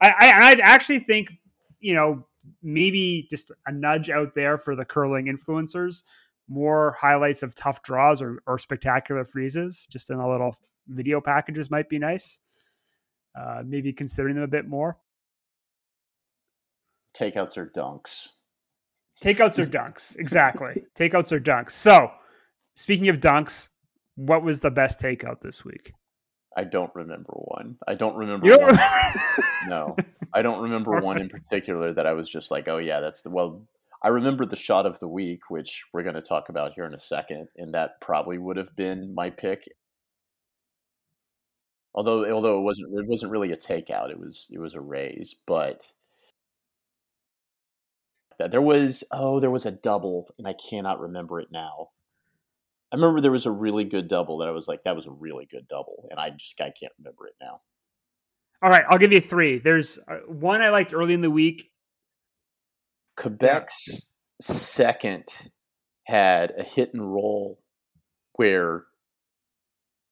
I, I I actually think you know maybe just a nudge out there for the curling influencers, more highlights of tough draws or, or spectacular freezes, just in a little video packages might be nice. Uh, maybe considering them a bit more. Takeouts or dunks. Takeouts or dunks. Exactly. (laughs) Takeouts or dunks. So, speaking of dunks, what was the best takeout this week? I don't remember one. I don't remember you one. no, I don't remember one in particular that I was just like, oh yeah, that's the well. I remember the shot of the week, which we're going to talk about here in a second, and that probably would have been my pick. Although, although it wasn't, it wasn't really a takeout. It was, it was a raise, but that. There was oh, there was a double, and I cannot remember it now. I remember there was a really good double that I was like, that was a really good double, and I just I can't remember it now. All right, I'll give you three. There's uh, one I liked early in the week. Quebec's second had a hit and roll where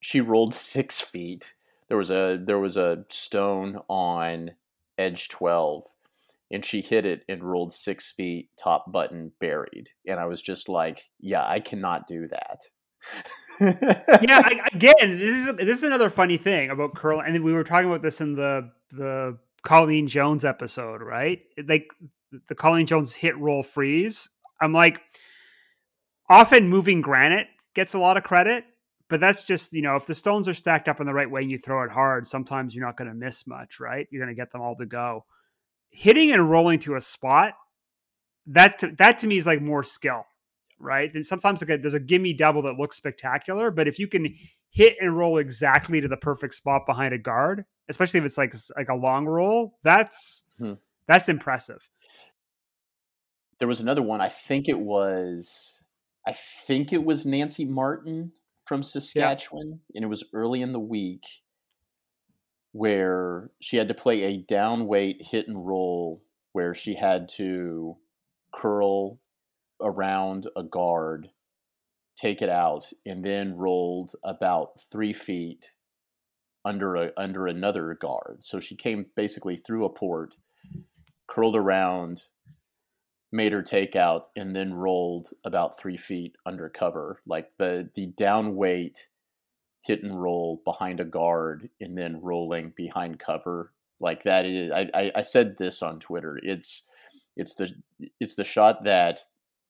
she rolled six feet. There was a there was a stone on edge twelve and she hit it and rolled six feet, top button buried. And I was just like, yeah, I cannot do that. yeah, I, (laughs) again, this is this is another funny thing about curling, and we were talking about this in the the Colleen Jones episode, right? Like the Colleen Jones hit roll freeze. I'm like, often moving granite gets a lot of credit, but that's just you know if the stones are stacked up in the right way and you throw it hard, sometimes you're not going to miss much, right? You're going to get them all to go hitting and rolling to a spot that to, that to me is like more skill right and sometimes like a, there's a gimme double that looks spectacular but if you can hit and roll exactly to the perfect spot behind a guard especially if it's like like a long roll that's hmm. that's impressive there was another one i think it was i think it was nancy martin from saskatchewan yeah. and it was early in the week where she had to play a down weight hit and roll where she had to curl around a guard, take it out, and then rolled about three feet under a under another guard. So she came basically through a port, curled around, made her take out, and then rolled about three feet under cover. Like the the down weight hit and roll behind a guard and then rolling behind cover like that is I, I, I said this on Twitter. It's it's the it's the shot that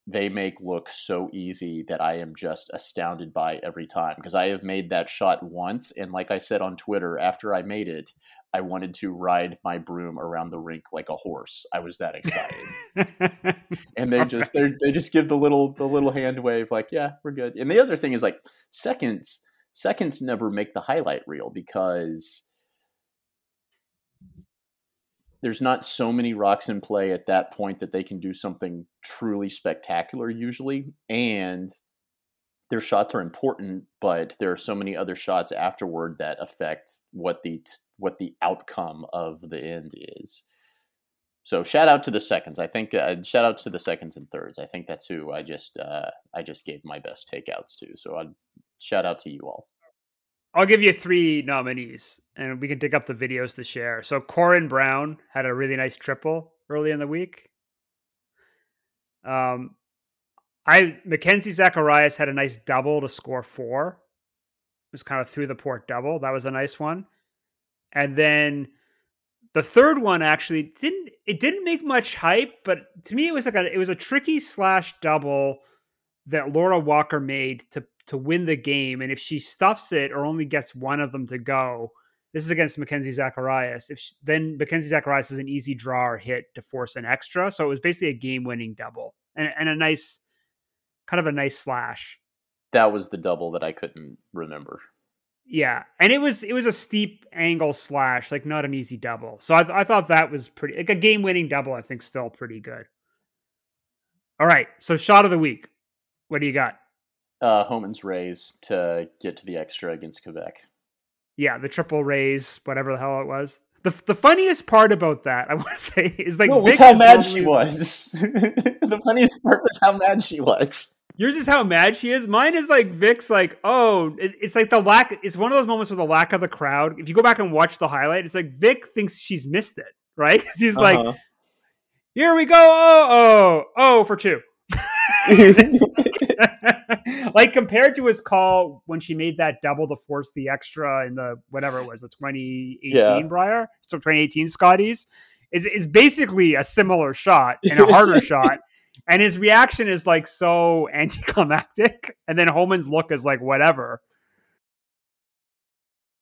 they make look so easy that I am just astounded by every time because I have made that shot once and like I said on Twitter after I made it I wanted to ride my broom around the rink like a horse. I was that excited. (laughs) and they just they they just give the little the little hand wave like yeah, we're good. And the other thing is like seconds seconds never make the highlight reel because there's not so many rocks in play at that point that they can do something truly spectacular usually and their shots are important, but there are so many other shots afterward that affect what the what the outcome of the end is. So shout out to the seconds. I think uh, shout out to the seconds and thirds. I think that's who I just uh, I just gave my best takeouts to. So I'd shout out to you all. I'll give you three nominees, and we can dig up the videos to share. So Corryn Brown had a really nice triple early in the week. Um, I Mackenzie Zacharias had a nice double to score four. It was kind of through the port double. That was a nice one. And then the third one actually didn't it didn't make much hype, but to me it was like a it was a tricky slash double that Laura Walker made to to win the game. And if she stuffs it or only gets one of them to go, this is against Mackenzie Zacharias. If she, then Mackenzie Zacharias is an easy draw or hit to force an extra, so it was basically a game winning double and, and a nice kind of a nice slash. That was the double that I couldn't remember. Yeah, and it was it was a steep angle slash, like not an easy double. So I, I thought that was pretty like a game winning double. I think still pretty good. All right, so shot of the week. What do you got? Uh, Homan's raise to get to the extra against Quebec. Yeah, the triple raise, whatever the hell it was. The, the funniest part about that, I (laughs) want to say, is like no, was how mad she was. (laughs) the funniest part was how mad she was. Yours is how mad she is. Mine is like Vic's like, oh, it, it's like the lack. It's one of those moments with the lack of the crowd. If you go back and watch the highlight, it's like Vic thinks she's missed it, right? (laughs) He's uh-huh. like, here we go. Oh, oh, oh, for two. (laughs) like compared to his call when she made that double to force the extra in the whatever it was, the 2018 yeah. Brier, so 2018 Scotties, is is basically a similar shot and a harder (laughs) shot and his reaction is like so anticlimactic, and then Homan's look is like whatever.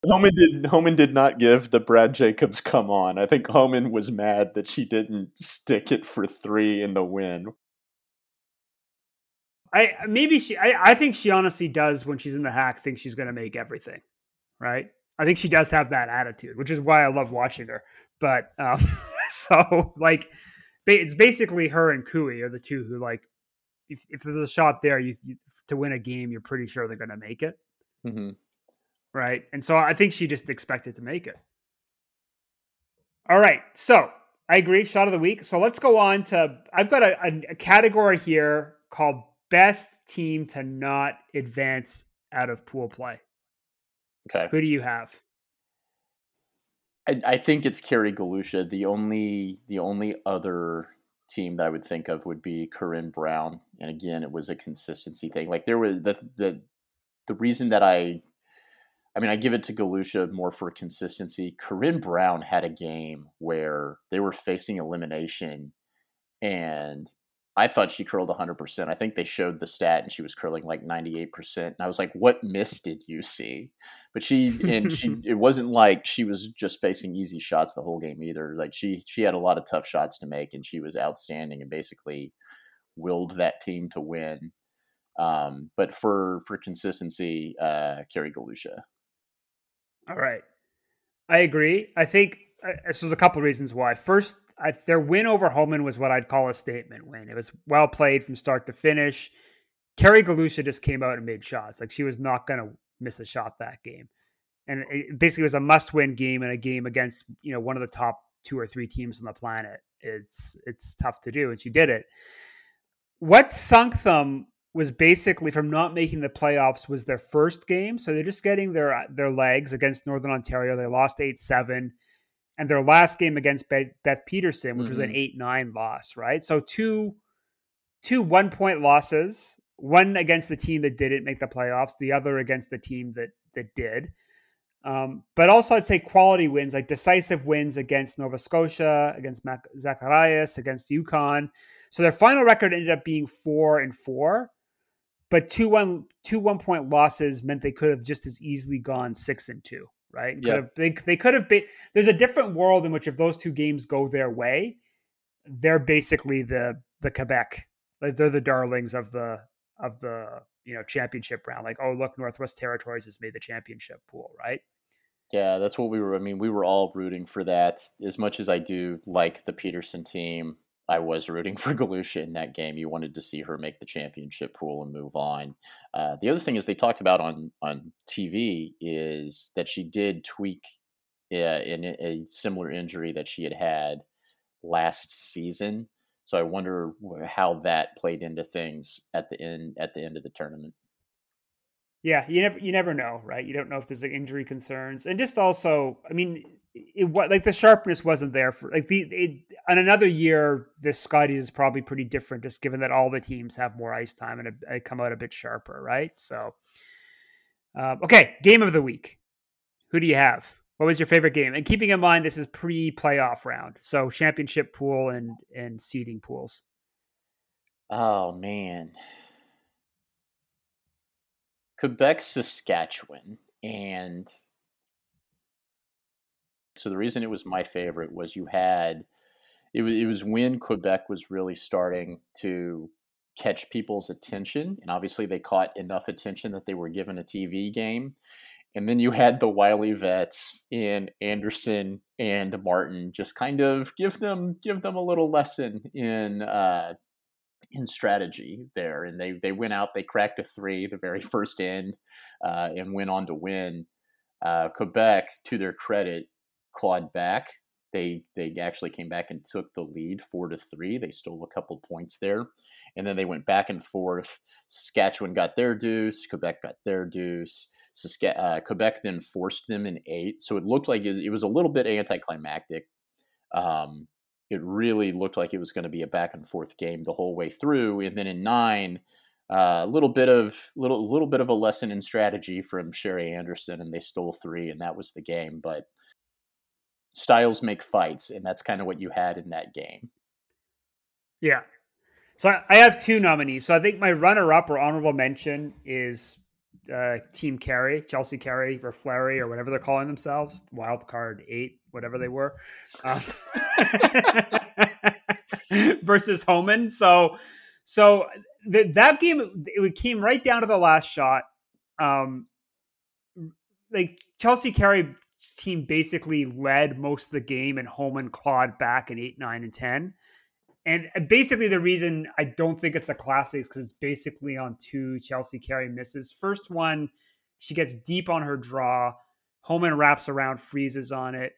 Homan did Homan did not give the Brad Jacobs come on. I think Homan was mad that she didn't stick it for three in the win. I maybe she I, I think she honestly does when she's in the hack think she's gonna make everything. Right? I think she does have that attitude, which is why I love watching her. But um (laughs) so like it's basically her and Kui are the two who like if, if there's a shot there you, you to win a game you're pretty sure they're going to make it mm-hmm. right and so i think she just expected to make it all right so i agree shot of the week so let's go on to i've got a, a, a category here called best team to not advance out of pool play okay who do you have I, I think it's Kerry Galusha. The only the only other team that I would think of would be Corryn Brown. And again, it was a consistency thing. Like there was the the the reason that I I mean I give it to Galusha more for consistency. Corryn Brown had a game where they were facing elimination and I thought she curled 100%. I think they showed the stat and she was curling like 98%. And I was like, what miss did you see? But she, and she, (laughs) it wasn't like she was just facing easy shots the whole game either. Like she, she had a lot of tough shots to make and she was outstanding and basically willed that team to win. Um, but for, for consistency, uh, Kerry Galusha. All right. I agree. I think uh, this is a couple reasons why. First, I, their win over Homan was what I'd call a statement win. It was well played from start to finish. Kerry Galusha just came out and made shots. Like she was not going to miss a shot that game. And it basically was a must win game and a game against, you know, one of the top two or three teams on the planet. It's it's tough to do and she did it. What sunk them was basically from not making the playoffs was their first game. So they're just getting their their legs against Northern Ontario. They lost 8-7 and their last game against Beth, Beth Peterson, which mm-hmm. was an mm-hmm. eight nine loss, right? So two two one point losses, one against the team that didn't make the playoffs, the other against the team that that did. Um, but also, I'd say quality wins, like decisive wins against Nova Scotia, against Mac- Zacharias, against Yukon. So their final record ended up being four and four, but two one two one point losses meant they could have just as easily gone six and two right? Yeah. They, they could have been. There's a different world in which if those two games go their way, they're basically the the Quebec. Like they're the darlings of the of the you know championship round. Like oh look, Northwest Territories has made the championship pool, right? Yeah, that's what we were. I mean, we were all rooting for that. As much as I do like the Peterson team, I was rooting for Galusha in that game. You wanted to see her make the championship pool and move on. Uh, the other thing is they talked about on on TV is that she did tweak uh, in a similar injury that she had had last season. So I wonder how that played into things at the end at the end of the tournament. Yeah, you never you never know, right? You don't know if there's like injury concerns, and just also, I mean, it what like the sharpness wasn't there for like the it, on another year. The Scotties is probably pretty different, just given that all the teams have more ice time and a, come out a bit sharper, right? So, uh, okay, game of the week. Who do you have? What was your favorite game? And keeping in mind this is pre-playoff round, so championship pool and and seeding pools. Oh man, Quebec, Saskatchewan, and so the reason it was my favorite was you had it was it was when Quebec was really starting to catch people's attention, and obviously they caught enough attention that they were given a TV game. And then you had the wily vets in Anderson and Martin just kind of give them give them a little lesson in uh, in strategy there, and they they went out, they cracked a three the very first end, uh, and went on to win. Uh, Quebec, to their credit, clawed back. They they actually came back and took the lead four to three. They stole a couple points there, and then they went back and forth. Saskatchewan got their deuce. Quebec got their deuce. Uh, Quebec then forced them in eight, so it looked like it, it was a little bit anticlimactic. Um, it really looked like it was going to be a back and forth game the whole way through. And then in nine, a uh, little bit of little little bit of a lesson in strategy from Sherry Anderson, and they stole three, and that was the game. But styles make fights, and that's kind of what you had in that game. Yeah. So I have two nominees. So I think my runner-up or honorable mention is uh, Team Carey, Chelsea Carey or Fleury or whatever they're calling themselves, Wild Card Eight, whatever they were, um, (laughs) versus Homan. So, so the, that game it came right down to the last shot. Um, like Chelsea Carey team basically led most of the game, and Homan clawed back in eight, nine, and ten. And uh, basically, the reason I don't think it's a classic is because it's basically on two Chelsea Carey misses. First one, she gets deep on her draw. Homan wraps around, freezes on it.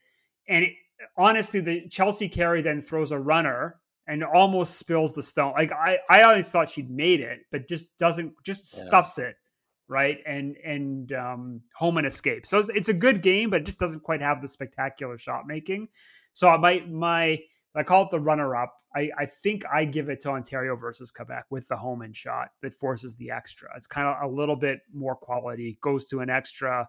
And it, honestly, the Chelsea Carey then throws a runner and almost spills the stone. Like I, I always thought she'd made it, but just doesn't, just yeah. stuffs it, right? And and um, Homan escapes. So it's, it's, a good game, but it just doesn't quite have the spectacular shot making. So my my I call it the runner up. I, I think I give it to Ontario versus Quebec with the Homan shot that forces the extra. It's kind of a little bit more quality, goes to an extra.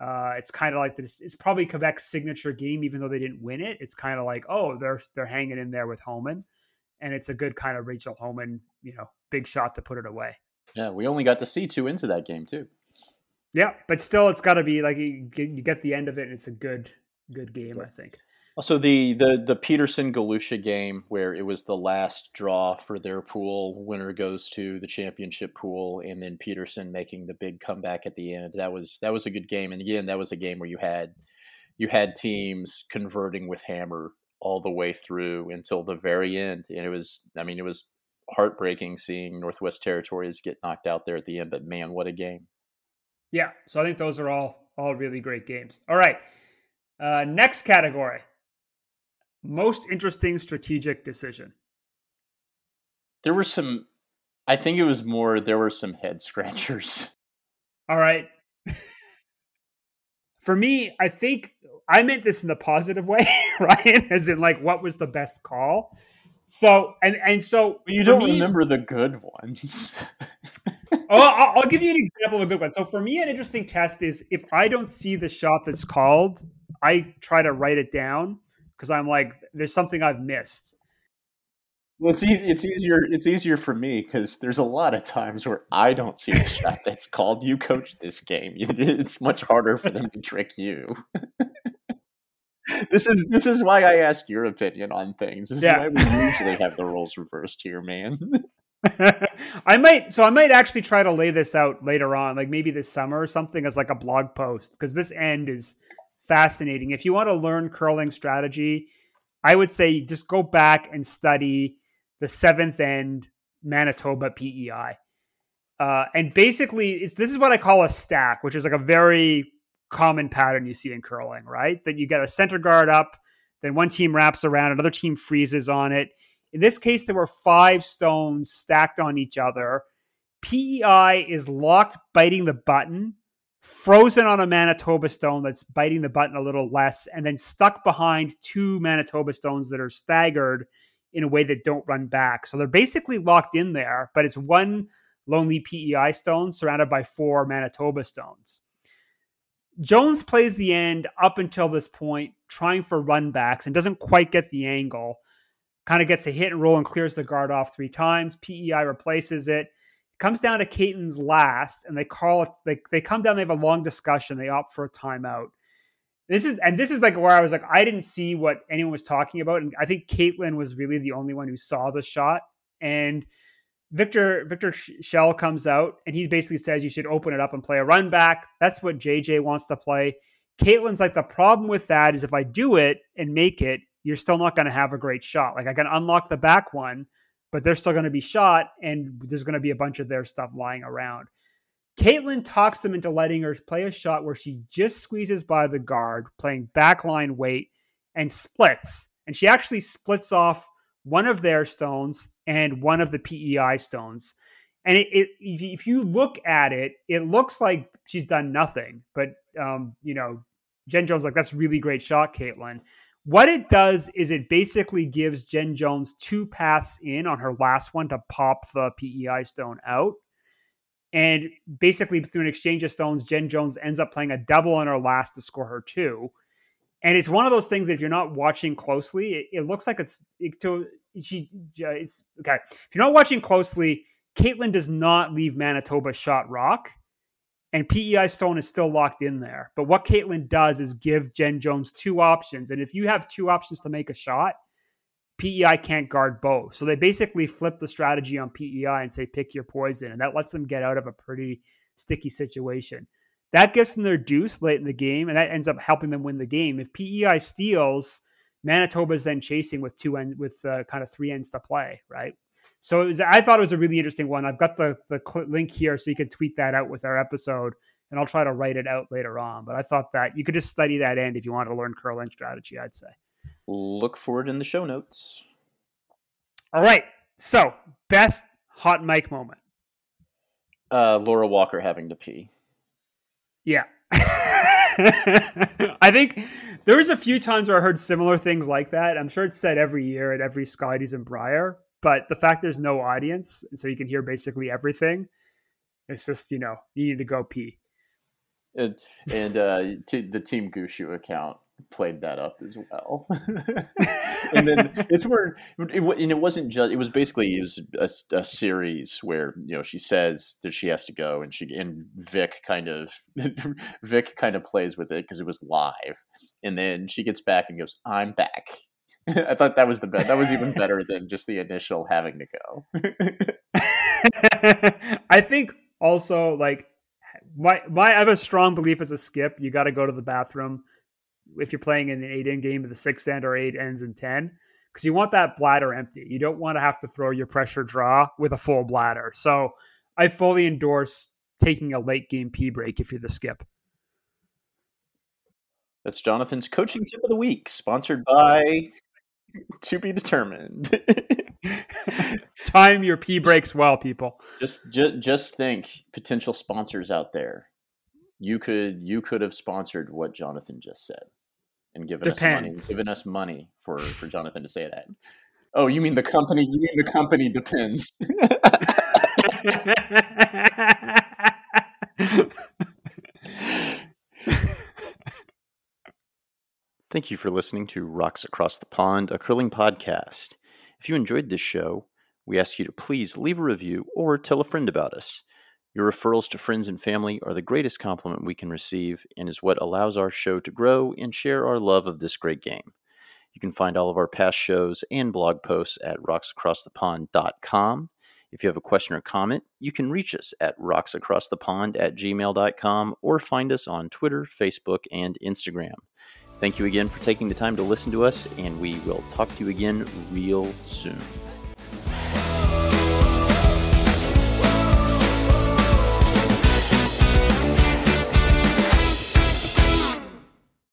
Uh, it's kind of like this. It's probably Quebec's signature game, even though they didn't win it. It's kind of like, oh, they're they're hanging in there with Homan, and it's a good kind of Rachel Homan, you know, big shot to put it away. Yeah, we only got to see two into that game too. Yeah, but still, it's got to be like you get, the end of it, and it's a good good game. I think. Also, the the the Peterson Galusha game where it was the last draw for their pool, winner goes to the championship pool, and then Peterson making the big comeback at the end. That was that was a good game, and again, that was a game where you had you had teams converting with hammer all the way through until the very end, and it was I mean it was heartbreaking seeing Northwest Territories get knocked out there at the end, but man, what a game! Yeah, so I think those are all all really great games. All right, uh, next category most interesting strategic decision? There were some, I think it was more, there were some head (laughs) scratchers. All right. (laughs) For me, I think I meant this in the positive way, (laughs) Ryan, as in like what was the best call. So and and so you don't me, remember the good ones. (laughs) oh, I'll, I'll, give you an example of a good one. So for me, an interesting test is if I don't see the shot that's called, I try to write it down because I'm like, there's something I've missed. Well, it's easy, it's easier it's easier for me because there's a lot of times where I don't see the shot that's called. You coach this game. (laughs) It's much harder for them to trick you. (laughs) this is this is why I ask your opinion on things. This yeah. is why we usually have the roles reversed here, man. (laughs) I might so I might actually try to lay this out later on, like maybe this summer or something as like a blog post because this end is fascinating. If you want to learn curling strategy, I would say just go back and study the seventh end Manitoba PEI. Uh, and basically, it's, this is what I call a stack, which is like a very common pattern you see in curling, right? That you get a center guard up, then one team wraps around, another team freezes on it. In this case, there were five stones stacked on each other. PEI is locked biting the button, frozen on a Manitoba stone that's biting the button a little less, and then stuck behind two Manitoba stones that are staggered in a way that don't run back. So they're basically locked in there, but it's one lonely PEI stone surrounded by four Manitoba stones. Jones plays the end up until this point, trying for run backs and doesn't quite get the angle. Kind of gets a hit and roll and clears the guard off three times. PEI replaces it. Comes down to Kaitlyn's last, and they call it. They they come down. They have a long discussion. They opt for a timeout. This is and this is like where I was like, I didn't see what anyone was talking about, and I think Kaitlyn was really the only one who saw the shot. And Viktor Viktor Kjell comes out and he basically says you should open it up and play a run back. That's what JJ wants to play. Kaitlyn's like the problem with that is if I do it and make it, you're still not going to have a great shot. Like I can unlock the back one, but they're still going to be shot and there's going to be a bunch of their stuff lying around. Kaitlyn talks them into letting her play a shot where she just squeezes by the guard, playing backline weight and splits. And she actually splits off one of their stones and one of the PEI stones. And it, it, if you look at it, it looks like she's done nothing. But um, you know, Jen Jones like that's really great shot, Kaitlyn. What it does is it basically gives Jen Jones two paths in on her last one to pop the PEI stone out. And basically, through an exchange of stones, Jen Jones ends up playing a double on her last to score her two. And it's one of those things that if you're not watching closely, it, it looks like it's it, to she it's okay. If you're not watching closely, Kaitlyn does not leave Manitoba shot rock, and PEI Stone is still locked in there. But what Kaitlyn does is give Jen Jones two options, and if you have two options to make a shot, PEI can't guard both. So they basically flip the strategy on PEI and say pick your poison, and that lets them get out of a pretty sticky situation. That gives them their deuce late in the game, and that ends up helping them win the game. If PEI steals Manitoba is then chasing with two end with uh, kind of three ends to play, right? So it was, I thought it was a really interesting one. I've got the the link here, so you can tweet that out with our episode, and I'll try to write it out later on. But I thought that you could just study that end if you want to learn curl end strategy. I'd say. Look for it in the show notes. All right. So best hot mic moment. Uh, Laura Walker having to pee. Yeah. (laughs) I think there was a few times where I heard similar things like that. I'm sure it's said every year at every Scotties and Brier, but the fact there's no audience, and so you can hear basically everything, it's just you know you need to go pee. And and uh, t- the Team Gushue account played that up as well. (laughs) (laughs) and then it's where it, and it wasn't just it was basically it was a, a, series where you know she says that she has to go and she and Vic kind of (laughs) Vic kind of plays with it because it was live and then she gets back and goes I'm back. I thought that was the best. That was even better than just the initial having to go. I think also like my my I have a strong belief as a skip. You got to go to the bathroom if you're playing in an eight end game with a six end or eight ends and 10, because you want that bladder empty. You don't want to have to throw your pressure draw with a full bladder. So I fully endorse taking a late game pee break if you're the skip. That's Jonathan's coaching tip of the week, sponsored by To Be Determined. (laughs) Time your pee breaks well, people. Just, just, just think, potential sponsors out there. You could, you could have sponsored what Jonathan just said and given Depends. us money, given us money for for Jonathan to say that. Oh, you mean the company? You mean the company depends. (laughs) Thank you for listening to Rocks Across the Pond, a curling podcast. If you enjoyed this show, we ask you to please leave a review or tell a friend about us. Your referrals to friends and family are the greatest compliment we can receive and is what allows our show to grow and share our love of this great game. You can find all of our past shows and blog posts at rocksacrossthepond.com. If you have a question or comment, you can reach us at rocksacrossthepond at gmail.com or find us on Twitter, Facebook, and Instagram. Thank you again for taking the time to listen to us, and we will talk to you again real soon.